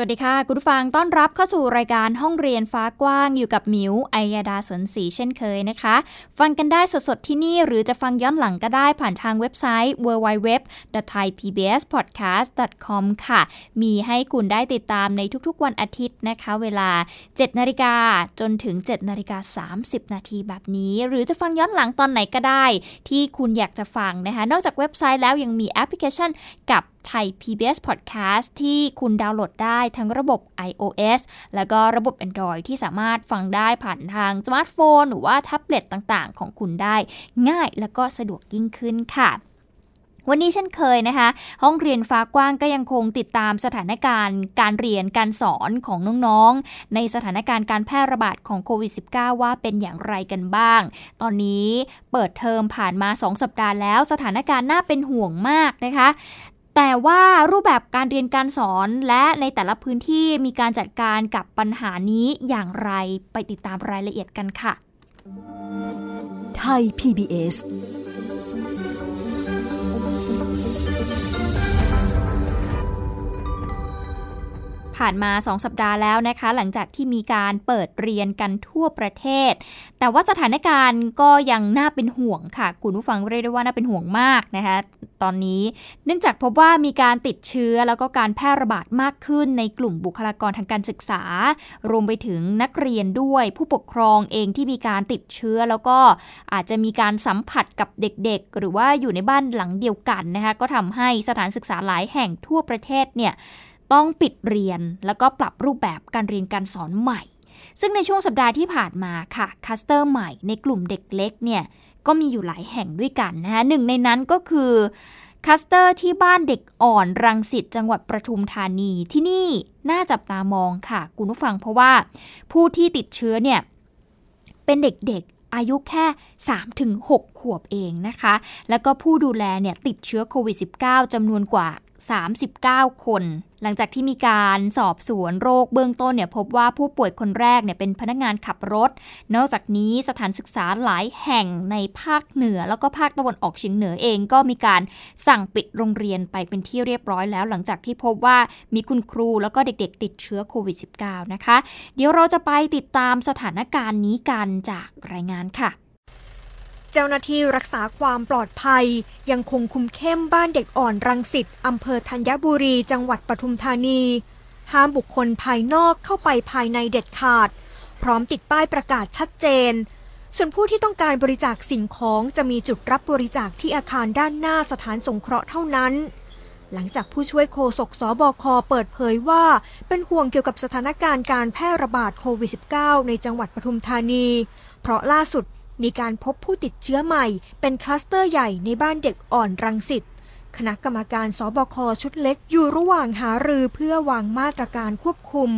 สวัสดีค่ะ คุณผู้ฟังต้อนรับเข้าสู่รายการห้องเรียนฟ้ากว้างอยู่กับมิวไอยาดาสนศรีเช่นเคยนะคะ ฟังกันได้สดๆที่นี่หรือจะฟังย้อนหลังก็ได้ผ่านทางเว็บไซต์ www.thaipbspodcast.com ค่ะ มีให้คุณได้ติดตามในทุกๆวันอาทิตย์นะคะ เวลา 7นาฬิกาจนถึง7นาฬิกา30 นาทีแบบนี้ หรือจะฟังย้อนหลังตอนไหนก็ได้ ที่คุณอยากจะฟังนะคะ นอกจากเว็บไซต์แล้วยังมีแอปพลิเคชันกับ ไทย PBS Podcast ที่คุณดาวน์โหลดได้ทั้งระบบ iOS แล้วก็ระบบ Android ที่สามารถฟังได้ผ่านทางสมาร์ทโฟน หรือว่าแท็บเล็ตต่างๆ ของคุณได้ง่ายแล้วก็สะดวกยิ่งขึ้นค่ะวันนี้เช่นเคยนะคะ ห้องเรียนฟ้ากว้างก็ยังคงติดตามสถานการณ์การเรียนการสอนของน้องๆ ในสถานการณ์การแพร่ระบาดของโควิด -19 ว่าเป็นอย่างไรกันบ้าง ตอนนี้เปิดเทอมผ่านมา 2 สัปดาห์แล้ว สถานการณ์น่าเป็นห่วงมากนะคะ แต่ว่ารูปแบบการเรียนการสอนและในแต่ละพื้นที่มีการจัดการกับปัญหานี้อย่างไรไปติดตามรายละเอียดกันค่ะ ไทย PBS ผ่านมา 2 สัปดาห์แล้วนะคะ หลังจากที่มีการเปิดเรียนกันทั่วประเทศ แต่ว่าสถานการณ์ก็ยังน่าเป็นห่วงค่ะ คุณผู้ฟังเรียกได้ว่าน่าเป็นห่วงมากนะคะ ตอนนี้เนื่องจากพบว่ามีการติดเชื้อแล้วก็การแพร่ระบาดมากขึ้นในกลุ่มบุคลากรทางการศึกษา รวมไปถึงนักเรียนด้วยผู้ปกครองเองที่มีการติดเชื้อ แล้วก็อาจจะมีการสัมผัสกับเด็กๆ หรือว่าอยู่ในบ้านหลังเดียวกันนะคะก็ทำให้สถานศึกษาหลายแห่งทั่วประเทศเนี่ย ต้องปิดเรียนแล้วก็ปรับรูปแบบการเรียนการสอนใหม่ ซึ่งในช่วงสัปดาห์ที่ผ่านมาค่ะคัสเตอร์ใหม่ในกลุ่มเด็กเล็กเนี่ยก็มีอยู่หลายแห่งด้วยกันนะคะหนึ่งในนั้นก็คือคลัสเตอร์ที่บ้านเด็กอ่อนรังสิตจังหวัดประทุมธานีที่นี่น่าจับตามองค่ะ คุณผู้ฟังเพราะว่าผู้ที่ติดเชื้อเนี่ยเป็นเด็กๆอายุแค่ 3-6 ขวบเองนะคะ แล้วก็ผู้ดูแลเนี่ยติดเชื้อโควิด -19 จำนวนกว่า 39 คน หลังจากที่มีการสอบสวนโรคเบื้องต้นเนี่ยพบว่าผู้ป่วยคนแรกเนี่ยเป็นพนักงานขับรถ นอกจากนี้สถานศึกษาหลายแห่งในภาคเหนือ แล้วก็ภาคตะวันออกเฉียงเหนือเองก็มีการสั่งปิดโรงเรียนไปเป็นที่เรียบร้อยแล้ว หลังจากที่พบว่ามีคุณครูแล้วก็เด็กๆ ติดเชื้อโควิด -19 นะคะ เดี๋ยวเราจะไปติดตามสถานการณ์นี้กันจากรายงานค่ะ เจ้าหน้าที่รักษาความปลอดภัย ยังคงคุมเข้มบ้านเด็กอ่อนรังสิตอำเภอธัญบุรีจังหวัดปทุมธานี ห้ามบุคคลภายนอกเข้าไปภายในเด็ดขาด พร้อมติดป้ายประกาศชัดเจน ส่วนผู้ที่ต้องการบริจาคสิ่งของจะมีจุดรับบริจาคที่อาคารด้านหน้าสถานสงเคราะห์เท่านั้นหลังจากผู้ช่วยโฆษกสบคเปิดเผยว่า เป็นห่วงเกี่ยวกับสถานการณ์การแพร่ระบาดโควิด -19 ในจังหวัดปทุมธานี เพราะล่าสุด มีการพบผู้ติดเชื้อใหม่เป็นคลัสเตอร์ใหญ่ในบ้านเด็กอ่อนรังสิตคณะกรรมการสบคชุดเล็กอยู่ระหว่างหารือเพื่อวางมาตรการควบคุม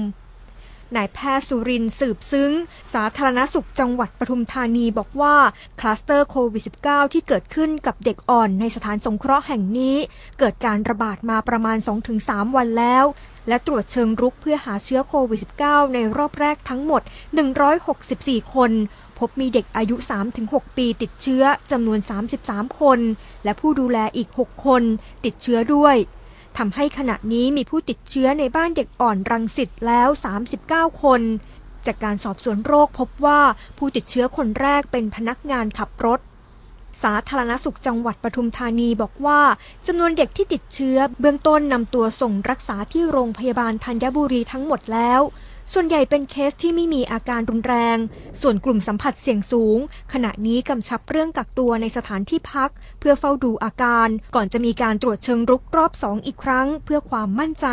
นายแพทย์สุรินสืบซึ้ง สาธารณสุขจังหวัดปทุมธานีบอกว่า คลัสเตอร์โควิด -19 ที่เกิดขึ้นกับเด็กอ่อนในสถานสงเคราะห์แห่งนี้ เกิดการระบาดมาประมาณ 2-3 วันแล้ว และตรวจเชิงรุกเพื่อหาเชื้อโควิด -19 ในรอบแรกทั้งหมด 164 คน พบมีเด็กอายุ 3-6 ปีติดเชื้อจำนวน 33 คน และผู้ดูแลอีก 6 คน ติดเชื้อด้วย ทำให้ขณะนี้มีผู้ติดเชื้อในบ้านเด็กอ่อนรังสิตแล้ว 39 คน จากการสอบสวนโรคพบว่าผู้ติดเชื้อคนแรกเป็นพนักงานขับรถ สาธารณสุขจังหวัดปทุมธานีบอกว่าจำนวนเด็กที่ติดเชื้อ เบื้องต้นนำตัวส่งรักษาที่โรงพยาบาลธัญบุรีทั้งหมดแล้ว ส่วนใหญ่เป็นเคสที่ไม่มีอาการรุนแรง ส่วนกลุ่มสัมผัสเสี่ยงสูง ขณะนี้กำชับเรื่องกักตัวในสถานที่พัก เพื่อเฝ้าดูอาการ ก่อนจะมีการตรวจเชิงรุกรอบสองอีกครั้ง เพื่อความมั่นใจ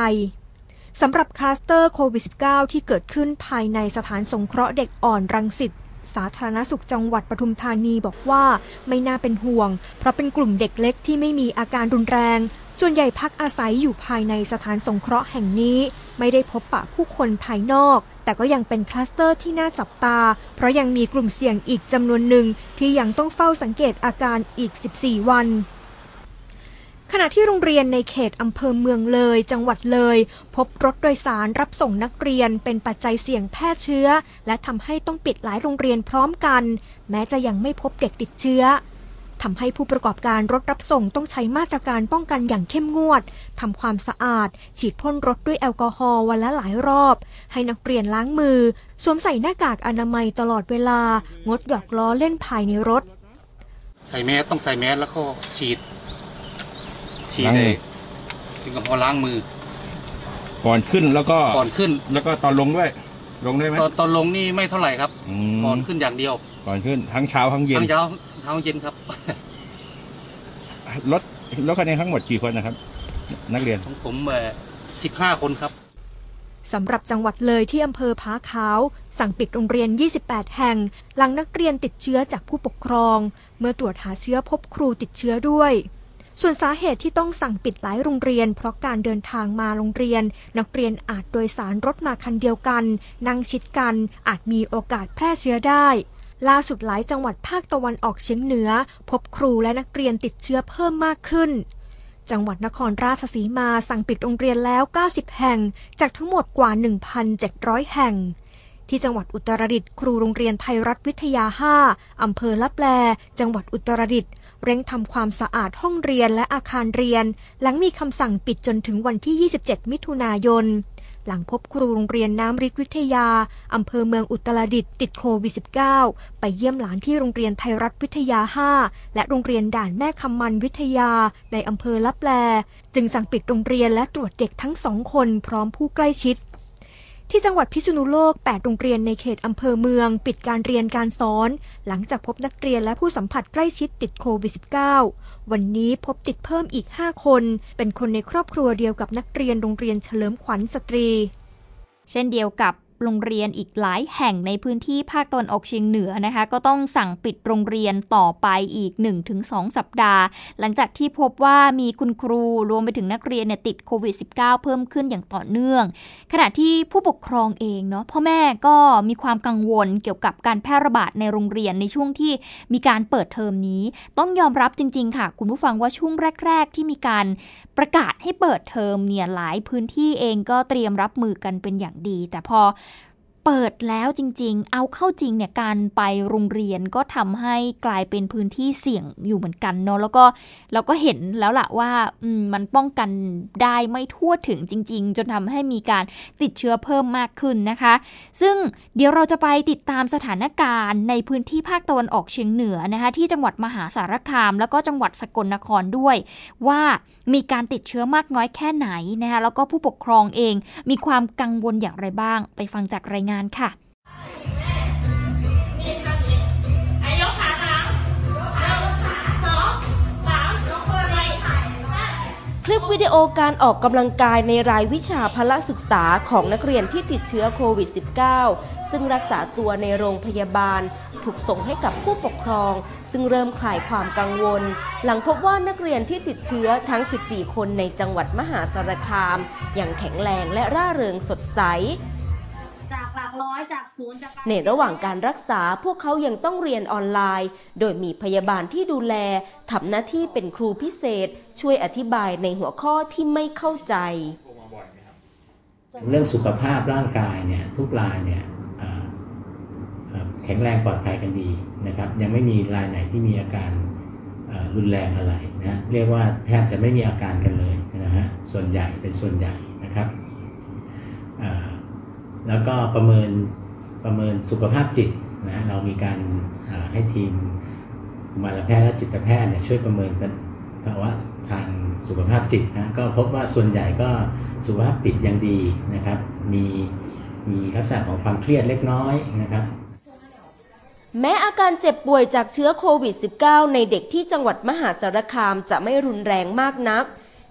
สำหรับคลัสเตอร์โควิด -19 ที่เกิดขึ้นภายในสถานสงเคราะห์เด็กอ่อนรังสิตสาธารณสุขจังหวัดปทุมธานีบอกว่าไม่น่าเป็นห่วง เพราะเป็นกลุ่มเด็กเล็กที่ไม่มีอาการรุนแรง ส่วนใหญ่พักอาศัยอยู่ภายในสถานสงเคราะห์แห่งนี้ ไม่ได้พบปะผู้คนภายนอก แต่ก็ยังเป็นคลัสเตอร์ที่น่าจับตา เพราะยังมีกลุ่มเสี่ยงอีกจำนวนหนึ่งที่ยังต้องเฝ้าสังเกตอาการอีก 14 วันขณะที่โรงเรียนในเขตอำเภอเมืองเลย จังหวัดเลย พบรถโดยสารรับส่งนักเรียนเป็นปัจจัยเสี่ยงแพร่เชื้อ และทำให้ต้องปิดหลายโรงเรียนพร้อมกัน แม้จะยังไม่พบเด็กติดเชื้อ ทำให้ผู้ประกอบการรถรับส่งต้องใช้มาตรการป้องกันอย่างเข้มงวดทำความสะอาด ฉีดพ่นรถด้วยแอลกอฮอล์วันละหลายรอบ ให้นักเรียนล้างมือ สวมใส่หน้ากากอนามัยตลอดเวลา งดหยอกล้อเล่นภายในรถ ใส่แมสต้องใส่แมสแล้วก็ฉีด ฉีดล้างมืเลอยถึงกับพอล้างมือ ก่อนขึ้นแล้วก็ก่อนขึ้น แล้วก็ตอนลงด้วย ลงด้วยไหมตอนตอนลงนี่ไม่เท่าไหร่ครับอืมก่อนขึ้นอย่างเดียว ก่อนขึ้นทั้งเช้าทั้งเย็นทั้งเช้า ทั้งเย็นครับ รถรถคันนี้ทั้งหมดกี่คนนะครับ นักเรียนของผมสิบห้าคนครับสำหรับจังหวัดเลยที่อำเภอผาขาว สั่งปิดโรงเรียน 28 แห่ง หลังนักเรียนติดเชื้อจากผู้ปกครอง เมื่อตรวจหาเชื้อพบครูติดเชื้อด้วย ส่วนสาเหตุที่ต้องสั่งปิดหลายโรงเรียน เพราะการเดินทางมาโรงเรียน นักเรียนอาจโดยสารรถมาคันเดียวกัน นั่งชิดกัน อาจมีโอกาสแพร่เชื้อได้ ล่าสุดหลายจังหวัดภาคตะวันออกเฉียงเหนือ พบครูและนักเรียนติดเชื้อเพิ่มมากขึ้น จังหวัดนครราชสีมาสั่งปิดโรงเรียนแล้ว 90 แห่ง จากทั้งหมดกว่า 1,700 แห่ง ที่จังหวัดอุตรดิตถ์ครูโรงเรียนไทยรัฐวิทยา 5 อำเภอลับแลจังหวัดอุตรดิตถ์เร่งทำความสะอาดห้องเรียนและอาคารเรียน หลังมีคำสั่งปิดจนถึงวันที่ 27 มิถุนายน หลังพบครูโรงเรียนน้ำริดวิทยา อำเภอเมืองอุตรดิตถ์ติดโควิด -19 ไปเยี่ยมหลานที่โรงเรียนไทยรัฐวิทยา 5 และโรงเรียนด่านแม่คำมันวิทยา ในอำเภอลับแล จึงสั่งปิดโรงเรียนและตรวจเด็กทั้งสองคนพร้อมผู้ใกล้ชิดที่จังหวัดพิษณุโลก 8 โรงเรียนในเขตอำเภอเมือง ปิดการเรียนการสอน หลังจากพบนักเรียนและผู้สัมผัสใกล้ชิดติดโควิด -19 วันนี้พบติดเพิ่มอีก 5 คน เป็นคนในครอบครัวเดียวกับนักเรียนโรงเรียนเฉลิมขวัญสตรี เช่นเดียวกับ โรงเรียนอีกหลายแห่งในพื้นที่ภาคตะวันออกเฉียงเหนือนะคะ ก็ต้องสั่งปิดโรงเรียนต่อไปอีก 1-2 สัปดาห์ หลังจากที่พบว่ามีคุณครูรวมไปถึงนักเรียนเนี่ยติดโควิด -19 เพิ่มขึ้นอย่างต่อเนื่อง ขณะที่ผู้ปกครองเองเนาะพ่อแม่ก็มีความกังวลเกี่ยวกับการแพร่ระบาดในโรงเรียนในช่วงที่มีการเปิดเทอมนี้ ต้องยอมรับจริง ๆ ค่ะ คุณผู้ฟังว่าช่วงแรก ๆ ที่มีการประกาศให้เปิดเทอมเนี่ยหลายพื้นที่เองก็เตรียมรับมือกันเป็นอย่างดี แต่พอ เปิดแล้วจริง ๆ เอาเข้าจริงเนี่ยการไปโรงเรียนก็ทำให้กลายเป็นพื้นที่เสี่ยงอยู่เหมือนกันเนาะแล้วก็เราก็เห็นแล้วล่ะว่าอืมมันป้องกันได้ไม่ทั่วถึงจริง ๆ จนทำให้มีการติดเชื้อเพิ่มมากขึ้นนะคะ ซึ่งเดี๋ยวเราจะไปติดตามสถานการณ์ในพื้นที่ภาคตะวันออกเฉียงเหนือนะคะที่จังหวัดมหาสารคาม แล้วก็จังหวัดสกลนครด้วย ว่ามีการติดเชื้อมากน้อยแค่ไหนนะคะแล้วก็ผู้ปกครองเองมีความกังวลอย่างไรบ้าง ไปฟังจากรายงานค่ะคลิปวิดีโอการออกกำลังกายในรายวิชาพละศึกษาของนักเรียนที่ติดเชื้อโควิด -19 ซึ่งรักษาตัวในโรงพยาบาล ถูกส่งให้กับผู้ปกครอง ซึ่งเริ่มคลายความกังวล หลังพบว่านักเรียนที่ติดเชื้อทั้ง 14 คนในจังหวัดมหาสารคาม อย่างแข็งแรงและร่าเริงสดใส ร้อยจากศูนย์จากการในระหว่างการรักษาพวกเขายังต้องเรียนออนไลน์ โดยมีพยาบาลที่ดูแลทำหน้าที่เป็นครูพิเศษ ช่วยอธิบายในหัวข้อที่ไม่เข้าใจ เรื่องสุขภาพร่างกายเนี่ยทุกรายเนี่ยอ่าอ่าแข็งแรงปลอดภัยกันดีนะครับ ยังไม่มีรายไหนที่มีอาการอ่ารุนแรงอะไรนะเรียกว่าแทบจะไม่มีอาการกันเลยนะฮะส่วนใหญ่เป็นส่วนใหญ่นะครับอ่า แล้วก็ประเมินประเมินสุขภาพจิตนะเรามีการให้ทีมกุมารแพทย์และจิตแพทย์เนี่ยช่วยประเมินเป็นภาวะทางสุขภาพจิตนะก็พบว่าส่วนใหญ่ก็สุขภาพจิตยังดีนะครับ มีมีลักษณะของความเครียดเล็กน้อยนะครับแม้อาการเจ็บป่วยจากเชื้อโควิด -19 ในเด็กที่จังหวัดมหาสารคามจะไม่รุนแรงมากนัก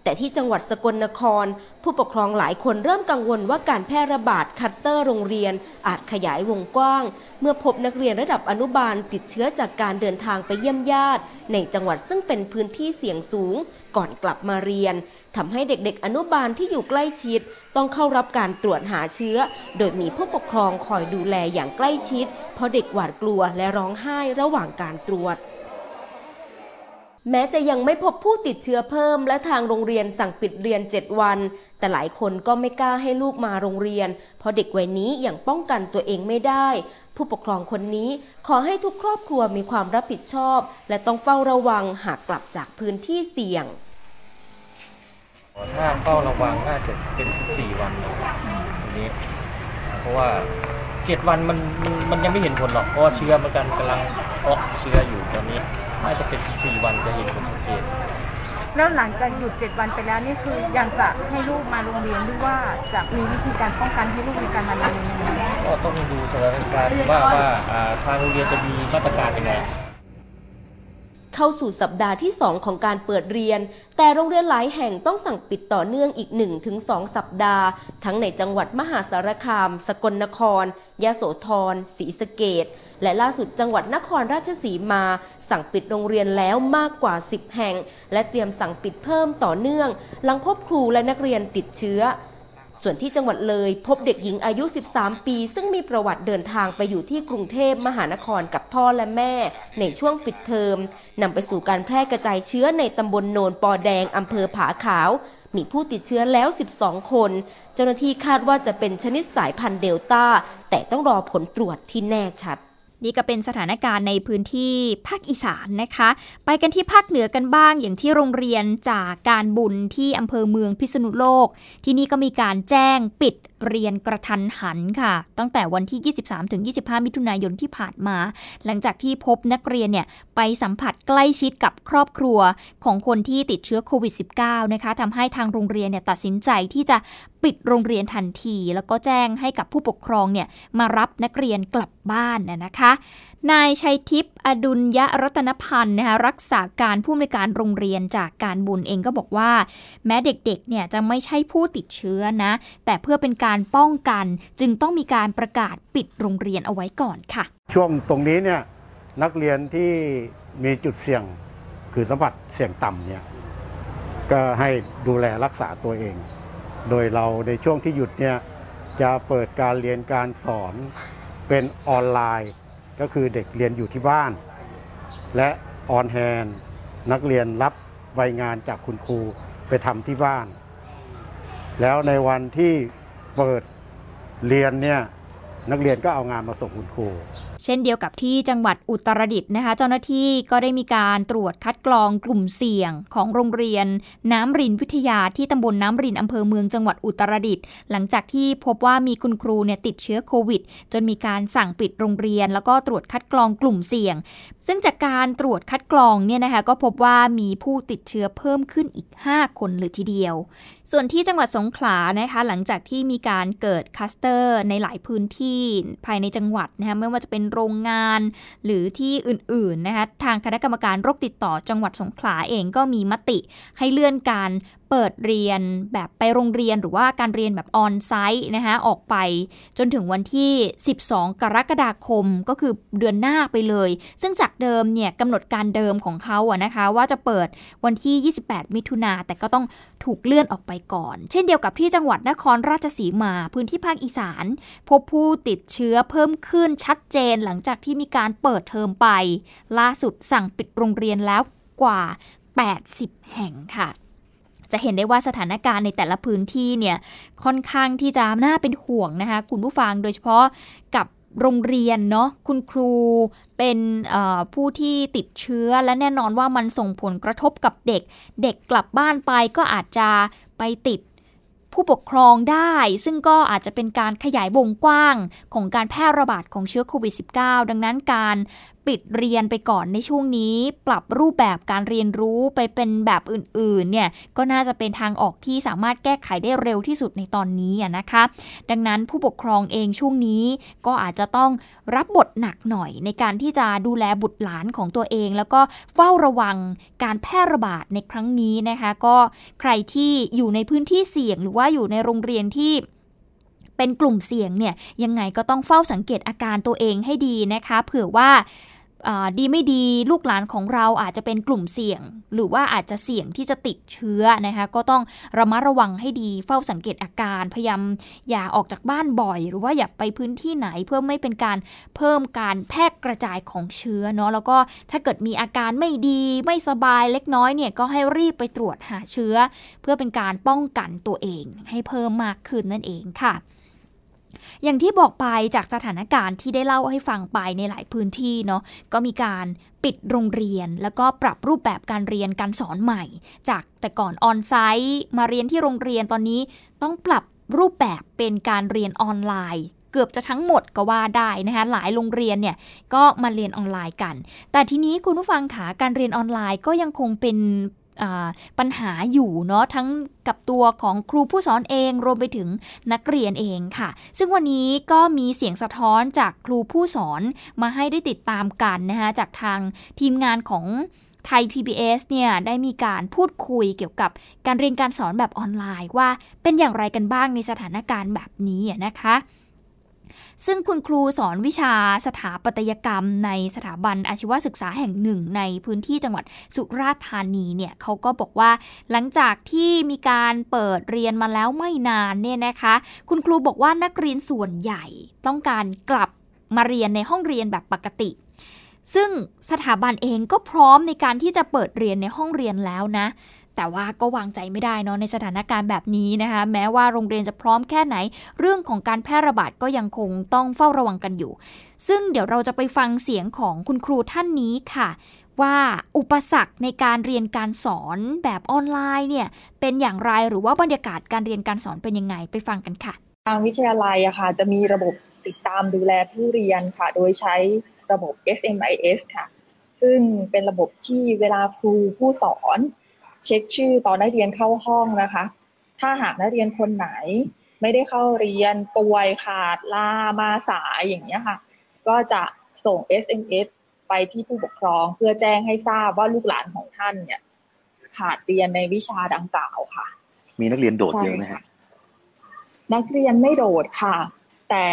แต่ที่จังหวัดสกลนคร ผู้ปกครองหลายคนเริ่มกังวลว่าการแพร่ระบาดคัตเตอร์โรงเรียน อาจขยายวงกว้าง เมื่อพบนักเรียนระดับอนุบาลติดเชื้อจากการเดินทางไปเยี่ยมญาติ ในจังหวัดซึ่งเป็นพื้นที่เสี่ยงสูง ก่อนกลับมาเรียนทำให้เด็กๆ อนุบาลที่อยู่ใกล้ชิด ต้องเข้ารับการตรวจหาเชื้อ โดยมีผู้ปกครองคอยดูแลอย่างใกล้ชิด เพราะเด็กหวาดกลัวและร้องไห้ระหว่างการตรวจ แม้จะยังไม่พบผู้ติดเชื้อเพิ่ม และทางโรงเรียนสั่งปิดเรียน 7 วัน แต่หลายคนก็ไม่กล้าให้ลูกมาโรงเรียน เพราะเด็กวัยนี้ยังป้องกันตัวเองไม่ได้ ผู้ปกครองคนนี้ขอให้ทุกครอบครัวมีความรับผิดชอบ และต้องเฝ้าระวังหากกลับจากพื้นที่เสี่ยงถ้าเฝ้าระวังน่าจะเป็น 14 วันเลยทีนี้ เพราะว่า7วันมันมันมันยังไม่เห็นผลหรอกเพราะเชื้อมันกันกำลังออกเชื้ออยู่ตอนนี้ น่าจะเป็น 14 วันจะเห็นผลชัดเจนแล้วหลังจากหยุดเจ็ดวันไปแล้วนี่คือยังจะให้ลูกมาโรงเรียนหรือว่าจะมีวิธีการป้องกันให้ลูกในการมาโรงเรียนยังไงก็ต้องดูสถานการณ์ว่าว่าอ่าทางโรงเรียนจะมีมาตรการยังไง เข้าสู่สัปดาห์ที่ 2 ของการเปิดเรียน แต่โรงเรียนหลายแห่งต้องสั่งปิดต่อเนื่องอีก 1-2 สัปดาห์ ทั้งในจังหวัดมหาสารคาม สกลนคร ยะโสธรศรีสะเกด และล่าสุดจังหวัดนครราชสีมา สั่งปิดโรงเรียนแล้วมากกว่า 10 แห่ง และเตรียมสั่งปิดเพิ่มต่อเนื่อง หลังพบครูและนักเรียนติดเชื้อ ส่วนที่จังหวัดเลยพบเด็กหญิงอายุ 13 ปี ซึ่งมีประวัติเดินทางไปอยู่ที่กรุงเทพมหานครกับพ่อและแม่ ในช่วงปิดเทอมนำไปสู่การแพร่กระจายเชื้อในตำบลโนนปอแดงอำเภอผาขาว มีผู้ติดเชื้อแล้ว 12 คน เจ้าหน้าที่คาดว่าจะเป็นชนิดสายพันธุ์เดลต้า แต่ต้องรอผลตรวจที่แน่ชัด นี่ก็เป็นสถานการณ์ในพื้นที่ภาคอีสานนะคะ ไปกันที่ภาคเหนือกันบ้างอย่างที่โรงเรียนจากการบุญที่อำเภอเมืองพิษณุโลก ที่นี่ก็มีการแจ้งปิดเรียนกระทันหันค่ะ ตั้งแต่วันที่ 23-25 มิถุนายนที่ผ่านมา หลังจากที่พบนักเรียนเนี่ยไปสัมผัสใกล้ชิดกับครอบครัวของคนที่ติดเชื้อโควิด -19 นะคะทำให้ทางโรงเรียนเนี่ยตัดสินใจที่จะปิดโรงเรียนทันที แล้วก็แจ้งให้กับผู้ปกครองเนี่ยมารับนักเรียนกลับบ้านนะคะนายชัยทิพย์อดุลยรัตนพันธ์นะคะรักษาการผู้อำนวยการโรงเรียนจากการบุญเองก็บอกว่า แม้เด็กๆเนี่ยจะไม่ใช่ผู้ติดเชื้อนะ แต่เพื่อเป็นการป้องกัน จึงต้องมีการประกาศปิดโรงเรียนเอาไว้ก่อนค่ะ ช่วงตรงนี้เนี่ยนักเรียนที่มีจุดเสี่ยงคือสัมผัสเสี่ยงต่ำเนี่ยก็ให้ดูแลรักษาตัวเอง โดยเราในช่วงที่หยุดเนี่ยจะเปิดการเรียนการสอนเป็นออนไลน์ ก็คือเด็กเรียนอยู่ที่บ้าน และออนแฮนนักเรียนรับใบงานจากคุณครูไปทำที่บ้าน แล้วในวันที่ เปิดเรียนเนี่ย นักเรียนก็เอางานมาส่งคุณครู เช่นเดียวกับที่จังหวัดอุตรดิตถ์นะคะ เจ้าหน้าที่ก็ได้มีการตรวจคัดกรองกลุ่มเสี่ยงของโรงเรียน น้ำรินวิทยาที่ตำบลน้ำรินอำเภอเมืองจังหวัดอุตรดิตถ์หลังจากที่พบว่ามีคุณครูเนี่ยติดเชื้อโควิด จนมีการสั่งปิดโรงเรียน แล้วก็ตรวจคัดกรองกลุ่มเสี่ยง ซึ่งจากการตรวจคัดกรองเนี่ยนะคะก็พบว่ามีผู้ติดเชื้อเพิ่มขึ้นอีก 5 คนเลยทีเดียว ส่วนที่จังหวัดสงขลานะคะหลังจากที่มีการเกิดคัสเตอร์ในหลายพื้นที่ที่ภายในจังหวัดนะคะไม่ว่าจะเป็นโรงงานหรือที่อื่นๆนะคะทางคณะกรรมการโรคติดต่อจังหวัดสงขลาเองก็มีมติให้เลื่อนการเปิดเรียนแบบไปโรงเรียนหรือว่าการเรียนแบบออนไซต์นะคะออกไปจนถึงวันที่ 12 กรกฎาคมก็คือเดือนหน้าไปเลย ซึ่งจากเดิมเนี่ยกำหนดการเดิมของเขาอะนะคะ ว่าจะเปิดวันที่ 28 มิถุนาแต่ก็ต้องถูกเลื่อนออกไปก่อน เช่นเดียวกับที่จังหวัดนครราชสีมาพื้นที่ภาคอีสาน พบผู้ติดเชื้อเพิ่มขึ้นชัดเจนหลังจากที่มีการเปิดเทอมไป ล่าสุดสั่งปิดโรงเรียนแล้วกว่า 80 แห่งค่ะ จะเห็นได้ว่าสถานการณ์ในแต่ละพื้นที่เนี่ยค่อนข้างที่จะน่าเป็นห่วงนะคะคุณผู้ฟังโดยเฉพาะกับโรงเรียนเนาะคุณครูเป็นผู้ที่ติดเชื้อและแน่นอนว่ามันส่งผลกระทบกับเด็ก เด็กกลับบ้านไปก็อาจจะไปติดผู้ปกครองได้ ซึ่งก็อาจจะเป็นการขยายวงกว้างของการแพร่ระบาดของเชื้อโควิด -19 ดังนั้นการ ปิดเรียนไปก่อนในช่วงนี้ ปรับรูปแบบการเรียนรู้ไปเป็นแบบอื่นๆเนี่ยก็น่าจะเป็นทางออกที่สามารถแก้ไขได้เร็วที่สุดในตอนนี้นะคะ ดังนั้นผู้ปกครองเองช่วงนี้ก็อาจจะต้องรับบทหนักหน่อยในการที่จะดูแลบุตรหลานของตัวเอง แล้วก็เฝ้าระวังการแพร่ระบาดในครั้งนี้นะคะ ก็ใครที่อยู่ในพื้นที่เสี่ยง หรือว่าอยู่ในโรงเรียนที่เป็นกลุ่มเสี่ยงเนี่ยยังไงก็ต้องเฝ้าสังเกตอาการตัวเองให้ดีนะคะ เผื่อว่า ดีไม่ดีลูกหลานของเราอาจจะเป็นกลุ่มเสี่ยง หรือว่าอาจจะเสี่ยงที่จะติดเชื้อนะคะก็ต้องระมัดระวังให้ดีเฝ้าสังเกตอาการพยายามอย่าออกจากบ้านบ่อย หรือว่าอย่าไปพื้นที่ไหนเพื่อไม่เป็นการเพิ่มการแพร่กระจายของเชื้อเนาะแล้วก็ถ้าเกิดมีอาการไม่ดีไม่สบายเล็กน้อยเนี่ยก็ให้รีบไปตรวจหาเชื้อ เพื่อเป็นการป้องกันตัวเองให้เพิ่มมากขึ้นนั่นเองค่ะ อย่างที่บอกไปจากสถานการณ์ที่ได้เล่าให้ฟังไปในหลายพื้นที่เนาะก็มีการปิดโรงเรียน แล้วก็ปรับรูปแบบการเรียนการสอนใหม่ จากแต่ก่อนออนไซต์มาเรียนที่โรงเรียนตอนนี้ต้องปรับรูปแบบเป็นการเรียนออนไลน์ เกือบจะทั้งหมดก็ว่าได้นะคะหลายโรงเรียนเนี่ยก็มาเรียนออนไลน์กัน แต่ทีนี้คุณผู้ฟังขาการเรียนออนไลน์ก็ยังคงเป็น ปัญหาอยู่เนาะทั้งกับตัวของครูผู้สอนเองรวมไปถึงนักเรียนเองค่ะ ซึ่งวันนี้ก็มีเสียงสะท้อนจากครูผู้สอนมาให้ได้ติดตามกันนะคะจากทางทีมงานของไทย PBS เนี่ยได้มีการพูดคุยเกี่ยวกับการเรียนการสอนแบบออนไลน์ว่าเป็นอย่างไรกันบ้างในสถานการณ์แบบนี้นะคะ ซึ่งคุณครูสอนวิชาสถาปัตยกรรม ในสถาบันอาชีวศึกษาแห่งหนึ่ง ในพื้นที่จังหวัดสุราษฎร์ธานีเนี่ยเขาก็บอกว่า หลังจากที่มีการเปิดเรียนมาแล้วไม่นานเนี่ยนะคะ คุณครูบอกว่านักเรียนส่วนใหญ่ต้องการกลับมาเรียนในห้องเรียนแบบปกติ ซึ่งสถาบันเองก็พร้อมในการที่จะเปิดเรียนในห้องเรียนแล้วนะ แต่ว่าก็วางใจไม่ได้เนาะในสถานการณ์แบบนี้นะคะ แม้ว่าโรงเรียนจะพร้อมแค่ไหน เรื่องของการแพร่ระบาดก็ยังคงต้องเฝ้าระวังกันอยู่ ซึ่งเดี๋ยวเราจะไปฟังเสียงของคุณครูท่านนี้ค่ะ ว่าอุปสรรคในการเรียนการสอนแบบออนไลน์เนี่ยเป็นอย่างไรหรือว่าบรรยากาศการเรียนการสอนเป็นยังไงไปฟังกันค่ะ ทางวิทยาลัยอะค่ะจะมีระบบติดตามดูแลผู้เรียนค่ะ โดยใช้ระบบ SMIS ค่ะ ซึ่งเป็นระบบที่เวลาครูผู้สอน เช็คชื่อตอนนักเรียนเข้าห้องนะคะ ถ้าหากนักเรียนคนไหนไม่ได้เข้าเรียนป่วยขาดลามาสายอย่างนี้ค่ะ ก็จะส่ง SMS ไปที่ผู้ปกครองเพื่อแจ้งให้ทราบว่าลูกหลานของท่านเนี่ย ขาดเรียนในวิชาดังกล่าวค่ะ มีนักเรียนโดดเยอะไหมคะนักเรียนไม่โดดค่ะ แต่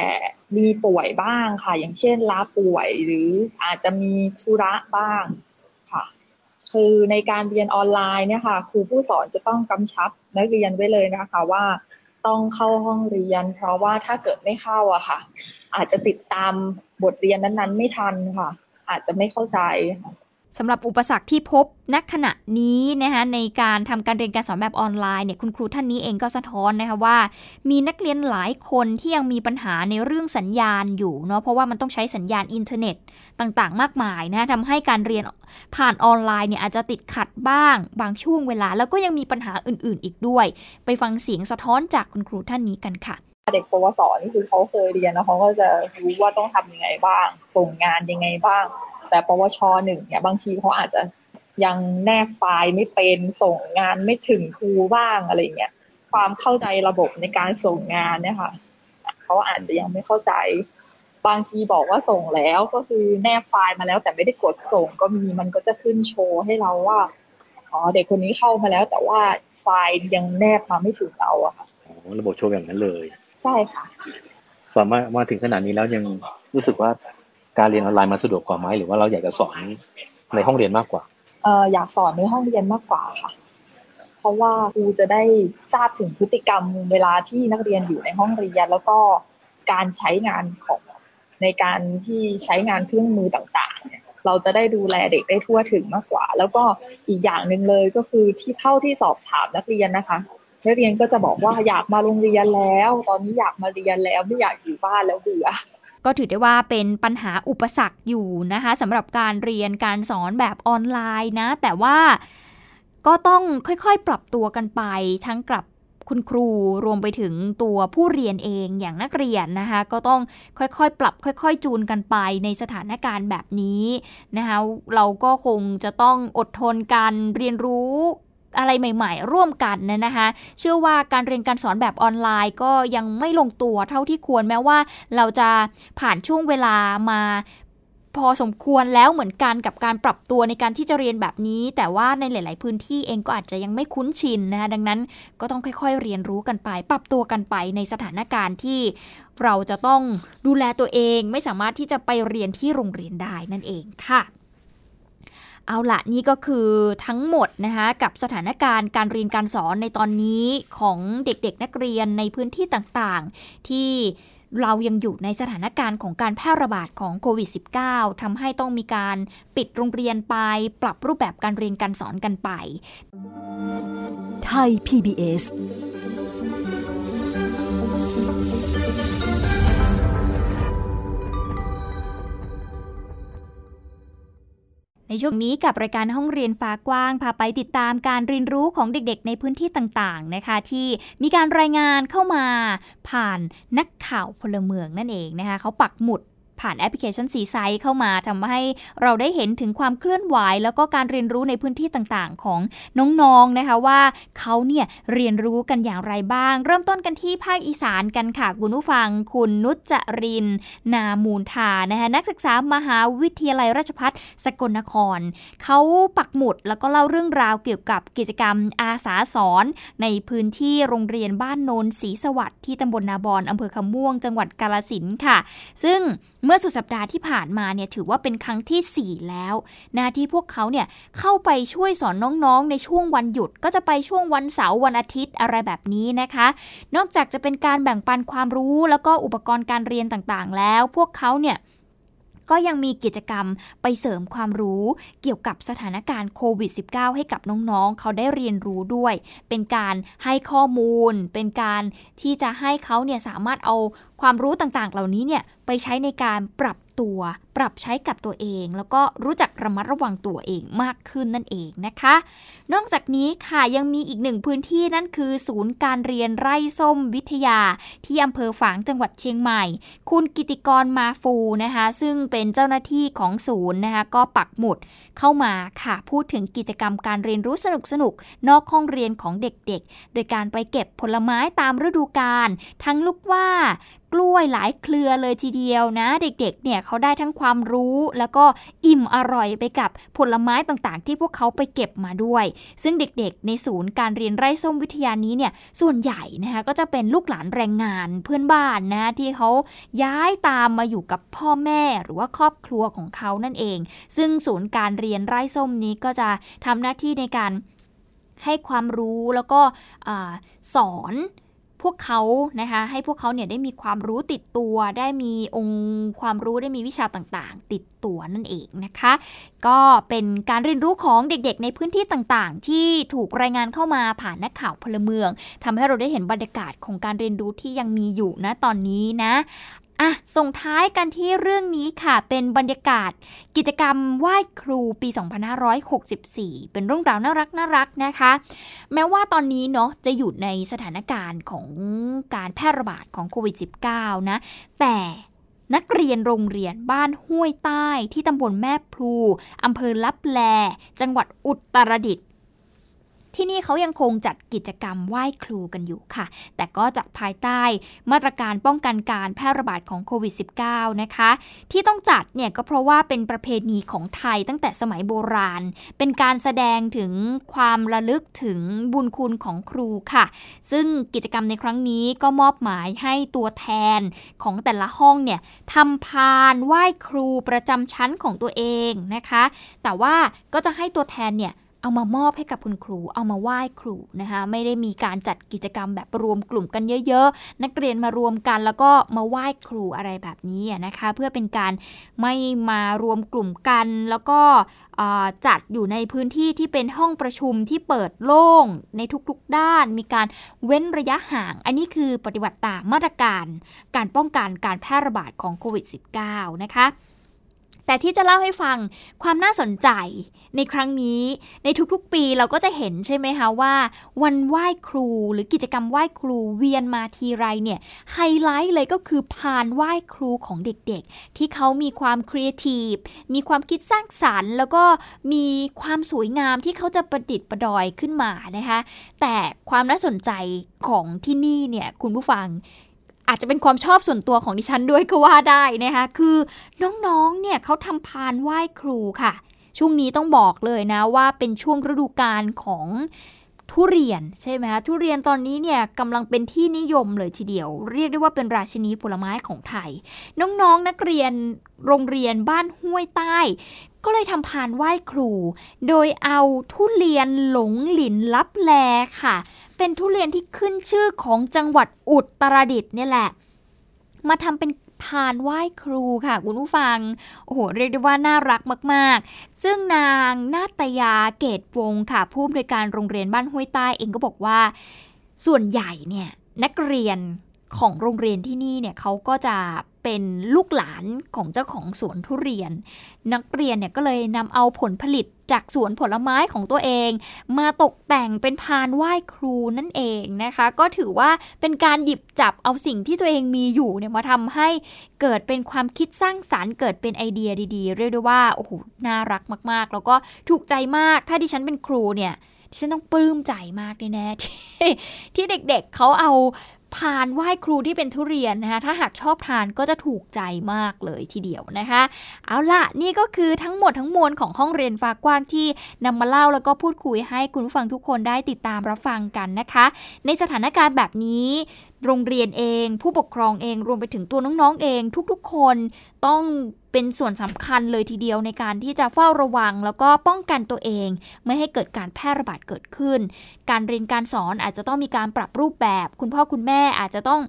มีป่วยบ้างค่ะ อย่างเช่นลาป่วยหรืออาจจะมีธุระบ้าง คือในการเรียนออนไลน์เนี่ยค่ะครูผู้สอนจะต้องกำชับนักเรียนไว้เลยนะคะว่าต้องเข้าห้องเรียน เพราะว่าถ้าเกิดไม่เข้าอะค่ะ อาจจะติดตามบทเรียนนั้นๆ ไม่ทันค่ะ อาจจะไม่เข้าใจ สำหรับอุปสรรคที่พบณขณะนี้นะคะในการทำการเรียนการสอนแบบออนไลน์เนี่ยคุณครูท่านนี้เองก็สะท้อนนะคะว่า มีนักเรียนหลายคนที่ยังมีปัญหาในเรื่องสัญญาณอยู่เนาะเพราะว่ามันต้องใช้สัญญาณอินเทอร์เน็ตต่างๆ มากมายนะทำให้การเรียนผ่านออนไลน์เนี่ยอาจจะติดขัดบ้าง บางช่วงเวลา แล้วก็ยังมีปัญหาอื่นๆ อีกด้วย ไปฟังเสียงสะท้อนจากคุณครูท่านนี้กันค่ะเด็กปวสนี่คือเขาเคยเรียนแล้วเขาก็จะรู้ว่าต้องทำยังไงบ้าง ส่งงานยังไงบ้าง แต่ปวชหนึ่งเนี่ยบางทีเขาอาจจะยังแนบไฟล์ไม่เป็นส่งงานไม่ถึงครูบ้างอะไรเงี้ยความเข้าใจระบบในการส่งงานเนี่ยค่ะเขาอาจจะยังไม่เข้าใจ บางทีบอกว่าส่งแล้วก็คือแนบไฟล์มาแล้วแต่ไม่ได้กดส่งก็มีมันก็จะขึ้นโชว์ให้เราว่าอ๋อเด็กคนนี้เข้ามาแล้วแต่ว่าไฟล์ยังแนบมาไม่ถึงเราอะค่ะอ๋อระบบโชว์อย่างนั้นเลย ใช่ค่ะสอนมามาถึงขนาดนี้แล้วยังรู้สึกว่า การเรียนออนไลน์มาสะดวกกว่าไหมหรือว่าเราอยากจะสอนในห้องเรียนมากกว่า เอออยากสอนในห้องเรียนมากกว่าค่ะ เพราะว่าครูจะได้ทราบถึงพฤติกรรมเวลาที่นักเรียนอยู่ในห้องเรียน แล้วก็การใช้งานของในการที่ใช้งานเครื่องมือต่างๆ เราจะได้ดูแลเด็กได้ทั่วถึงมากกว่า แล้วก็อีกอย่างหนึ่งเลยก็คือที่เท่าที่สอบถามนักเรียนนะคะนักเรียนก็จะบอกว่าอยากมาโรงเรียนแล้ว ตอนนี้อยากมาเรียนแล้วไม่อยากอยู่บ้านแล้วเบื่อ ก็ถือได้ว่าเป็นปัญหาอุปสรรคอยู่นะคะสำหรับการเรียนการสอนแบบออนไลน์นะ แต่ว่าก็ต้องค่อยๆ ปรับตัวกันไป ทั้งกลับคุณครูรวมไปถึงตัวผู้เรียนเองอย่างนักเรียนนะคะ ก็ต้องค่อยๆ ปรับค่อยๆ จูนกันไปในสถานการณ์แบบนี้นะคะเราก็คงจะต้องอดทนการเรียนรู้ อะไรใหม่ ๆ ร่วมกันนะนะคะเชื่อว่าการเรียนการสอนแบบออนไลน์ก็ยังไม่ลงตัวเท่าที่ควรแม้ว่าเราจะผ่านช่วงเวลามาพอสมควรแล้วเหมือนกันกับการปรับตัวในการที่จะเรียนแบบนี้ แต่ว่าในหลาย ๆ พื้นที่เองก็อาจจะยังไม่คุ้นชินนะคะดังนั้นก็ต้องค่อย ๆ เรียนรู้กันไป ปรับตัวกันไปในสถานการณ์ที่เราจะต้องดูแลตัวเองไม่สามารถที่จะไปเรียนที่โรงเรียนได้นั่นเองค่ะ เอาละนี่ก็คือทั้งหมดนะคะกับสถานการณ์การเรียนการสอนในตอนนี้ของเด็กๆนักเรียนในพื้นที่ต่างๆ ที่เรายังอยู่ในสถานการณ์ของการแพร่ระบาดของโควิด -19 ทำให้ต้องมีการปิดโรงเรียนไป ปรับรูปแบบการเรียนการสอนกันไป ไทย PBS ในช่วงนี้กับรายการห้องเรียนฟ้ากว้างพาไปติดตามการเรียนรู้ของเด็กๆ ในพื้นที่ต่างๆนะคะ ที่มีการรายงานเข้ามาผ่านนักข่าวพลเมืองนั่นเองนะคะเขาปักหมุด ผ่านแอปพลิเคชันสีไซเข้ามาทำให้เราได้เห็นถึงความเคลื่อนไหว แล้วก็การเรียนรู้ในพื้นที่ต่างๆ ของน้องๆนะคะว่าเขาเนี่ยเรียนรู้กันอย่างไรบ้าง เริ่มต้นกันที่ภาคอีสานกันค่ะคุณผู้ฟัง คุณนุจจริน นามูลทานะคะนักศึกษามหาวิทยาลัยราชภัฏสกลนคร เขาปักหมุดแล้วก็เล่าเรื่องราวเกี่ยวกับกิจกรรมอาสาสอน ในพื้นที่โรงเรียนบ้านโนนศรีสวัสดิ์ที่ตำบลนาบอนอำเภอคำม่วง จังหวัดกาลสินค่ะ ซึ่งเมื่อมื่อสุดสัปดาห์ที่ผ่านมาเนี่ยถือว่าเป็นครั้งที่ 4 แล้วนะที่พวกเขาเนี่ยเข้าไปช่วยสอนน้องๆ ในช่วงวันหยุด ก็จะไปช่วงวันเสาร์วันอาทิตย์อะไรแบบนี้นะคะ นอกจากจะเป็นการแบ่งปันความรู้แล้วก็อุปกรณ์การเรียนต่างๆ แล้ว พวกเขาเนี่ยก็ยังมีกิจกรรมไปเสริมความรู้เกี่ยวกับสถานการณ์โควิด -19 ให้กับน้องๆ เขาได้เรียนรู้ด้วย เป็นการให้ข้อมูล เป็นการที่จะให้เขาเนี่ยสามารถเอา ความรู้ต่างๆ เหล่านี้เนี่ยไปใช้ในการปรับตัว ปรับใช้กับตัวเอง แล้วก็รู้จักระมัดระวังตัวเองมากขึ้นนั่นเองนะคะ นอกจากนี้ค่ะยังมีอีกหนึ่งพื้นที่นั่นคือ ศูนย์การเรียนไร่ส้มวิทยา ที่อำเภอฝางจังหวัดเชียงใหม่ คุณกิติกรมาฟูนะคะ ซึ่งเป็นเจ้าหน้าที่ของศูนย์นะคะก็ปักหมุดเข้ามาค่ะพูดถึงกิจกรรมการเรียนรู้สนุกสนุกนอกห้องเรียนของเด็กๆ โดยการไปเก็บผลไม้ตามฤดูกาลทั้งลูกว่ากล้วยหลายเครือเลยทีเดียวนะ เด็กๆเนี่ยเขาได้ทั้งความรู้แล้วก็อิ่มอร่อยไปกับผลไม้ต่างๆ ที่พวกเขาไปเก็บมาด้วย ซึ่งเด็กๆ ในศูนย์การเรียนไร่ส้มวิทยานี้เนี่ยส่วนใหญ่นะคะก็จะเป็นลูกหลานแรงงานเพื่อนบ้านนะที่เขาย้ายตามมาอยู่กับพ่อแม่หรือว่าครอบครัวของเขานั่นเอง ซึ่งศูนย์การเรียนไร่ส้มนี้ก็จะทำหน้าที่ในการให้ความรู้แล้วก็สอน พวกเขานะคะให้พวกเขาเนี่ยได้มีความรู้ติดตัว ได้มีองค์ความรู้ได้มีวิชาต่างๆ ติดตัวนั่นเองนะคะ ก็เป็นการเรียนรู้ของเด็กๆ ในพื้นที่ต่างๆ ที่ถูกรายงานเข้ามาผ่านนักข่าวพลเมืองทำให้เราได้เห็นบรรยากาศของการเรียนรู้ที่ยังมีอยู่นะตอนนี้นะ อะส่งท้ายกันที่เรื่องนี้ค่ะ เป็นบรรยากาศ กิจกรรมไหว้ครูปี 2564 เป็นเรื่องราวน่ารักน่ารักนะคะ แม้ว่าตอนนี้เนาะจะอยู่ในสถานการณ์ของการแพร่ระบาดของโควิด -19 นะ แต่นักเรียนโรงเรียนบ้านห้วยใต้ที่ตำบลแม่พลูอำเภอลับแล จังหวัดอุตรดิตถ์ ที่นี่เขายังคงจัดกิจกรรมไหว้ครูกันอยู่ค่ะ แต่ก็จากภายใต้มาตรการป้องกันการแพร่ระบาดของโควิด -19 นะคะ ที่ต้องจัดเนี่ยก็เพราะว่าเป็นประเพณีของไทยตั้งแต่สมัยโบราณ เป็นการแสดงถึงความระลึกถึงบุญคุณของครูค่ะ ซึ่งกิจกรรมในครั้งนี้ก็มอบหมายให้ตัวแทนของแต่ละห้องเนี่ยทำพานไหว้ครูประจำชั้นของตัวเองนะคะ แต่ว่าก็จะให้ตัวแทนเนี่ย เอามามอบให้กับคุณครู เอามาไหว้ครูนะคะ ไม่ได้มีการจัดกิจกรรมแบบรวมกลุ่มกันเยอะๆ นักเรียนมารวมกันแล้วก็มาไหว้ครูอะไรแบบนี้นะคะ เพื่อเป็นการไม่มารวมกลุ่มกัน แล้วก็จัดอยู่ในพื้นที่ที่เป็นห้องประชุมที่เปิดโล่งในทุกๆด้าน มีการเว้นระยะห่าง อันนี้คือปฏิบัติตามมาตรการ การป้องกันการแพร่ระบาดของโควิด -19 นะคะ แต่ที่จะเล่าให้ฟังความน่าสนใจในครั้งนี้ในทุกๆปีเราก็จะเห็นใช่ไหมคะว่า วันไหว้ครูหรือกิจกรรมไหว้ครูเวียนมาทีไรเนี่ยไฮไลท์เลยก็คือพานไหว้ครูของเด็กๆ ที่เขามีความครีเอทีฟมีความคิดสร้างสรรค์ แล้วก็มีความสวยงามที่เขาจะประดิษฐ์ประดอยขึ้นมานะคะแต่ความน่าสนใจของที่นี่เนี่ยคุณผู้ฟัง อาจจะเป็นความชอบส่วนตัวของดิฉันด้วยก็ว่าได้นะคะคือน้องๆเนี่ยเขาทำพานไหว้ครูค่ะ ช่วงนี้ต้องบอกเลยนะว่าเป็นช่วงฤดูกาลของทุเรียนใช่ไหมคะทุเรียนตอนนี้เนี่ยกำลังเป็นที่นิยมเลยทีเดียว เรียกได้ว่าเป็นราชินีผลไม้ของไทย น้องๆนนักเรียนโรงเรียนบ้านห้วยใต้ ก็เลยทำพานไหว้ครู โดยเอาทุเรียนหลงหลินลับแลค่ะ เป็นทุเรียนที่ขึ้นชื่อของจังหวัดอุตรดิตถ์เนี่ยแหละ มาทำเป็นพานไหว้ครูค่ะ คุณผู้ฟัง โอ้โห เรียกได้ว่าน่ารักมาก ๆ ซึ่งนางนาตยาเกตวงค่ะ ผู้อำนวยการโรงเรียนบ้านห้วยใต้เองก็บอกว่า ส่วนใหญ่เนี่ยนักเรียน ของโรงเรียนที่นี่เนี่ยเขาก็จะเป็นลูกหลานของเจ้าของสวนทุเรียน นักเรียนเนี่ยก็เลยนำเอาผลผลิตจากสวนผลไม้ของตัวเอง มาตกแต่งเป็นพานไหว้ครูนั่นเองนะคะ ก็ถือว่าเป็นการหยิบจับเอาสิ่งที่ตัวเองมีอยู่เนี่ยมาทำให้เกิดเป็นความคิดสร้างสารรค์เกิดเป็นไอเดียดีๆ เรียกได้ว่าโอ้โหน่ารักมากๆ แล้วก็ถูกใจมากถ้าดิฉันเป็นครูเนี่ยดิฉันต้องปลื้มใจมากแน่ๆที่ที่เด็กๆเขาเอา พานไหว้ครูที่เป็นทุเรียนนะคะถ้าหากชอบทานก็จะถูกใจมากเลยทีเดียวนะคะ เอาล่ะนี่ก็คือทั้งหมดทั้งมวลของห้องเรียนฟ้ากว้างที่นำมาเล่าแล้วก็พูดคุยให้คุณผู้ฟังทุกคนได้ติดตามรับฟังกันนะคะ ในสถานการณ์แบบนี้ โรงเรียนเอง ผู้ปกครองเองรวมไปถึงตัวน้องๆเอง ทุกๆ คนต้องเป็นส่วนสำคัญเลยทีเดียวในการที่จะเฝ้าระวัง แล้วก็ป้องกันตัวเอง ไม่ให้เกิดการแพร่ระบาดเกิดขึ้น การเรียนการสอนอาจจะต้องมีการปรับรูปแบบ คุณพ่อคุณแม่อาจจะต้อง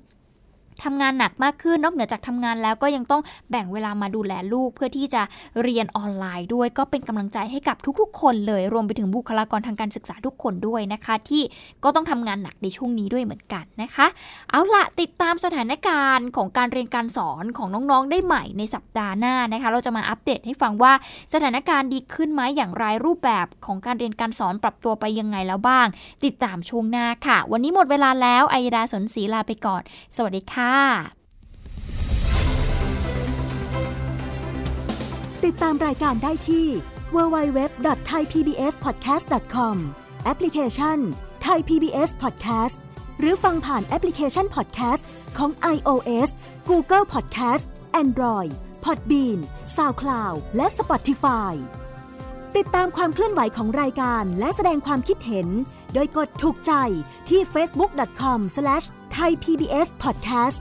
ทำงานหนักมากขึ้นนอกเหนือจากทำงานแล้วก็ยังต้องแบ่งเวลามาดูแลลูก เพื่อที่จะเรียนออนไลน์ด้วย ก็เป็นกำลังใจให้กับทุกๆ คนเลย รวมไปถึงบุคลากรทางการศึกษาทุกคนด้วยนะคะ ที่ก็ต้องทำงานหนักในช่วงนี้ด้วยเหมือนกันนะคะ เอาละติดตามสถานการณ์ของการเรียนการสอนของน้องๆได้ใหม่ในสัปดาห์หน้านะคะ เราจะมาอัปเดตให้ฟังว่าสถานการณ์ดีขึ้นไหมอย่างไรรูปแบบของการเรียนการสอนปรับตัวไปยังไงแล้วบ้าง ติดตามช่วงหน้าค่ะ วันนี้หมดเวลาแล้วไอยดาสนศรีลาไปก่อน สวัสดีค่ะติดตามรายการได้ที่ www.thaipbspodcast.com แอปพลิเคชัน Thai PBS Podcast หรือฟังผ่านแอปพลิเคชัน Podcast ของ iOS Google Podcast Android Podbean SoundCloud และ Spotify ติดตามความเคลื่อนไหวของรายการและแสดงความคิดเห็น โดยกดถูกใจที่ facebook.com/ ไทย PBS Podcast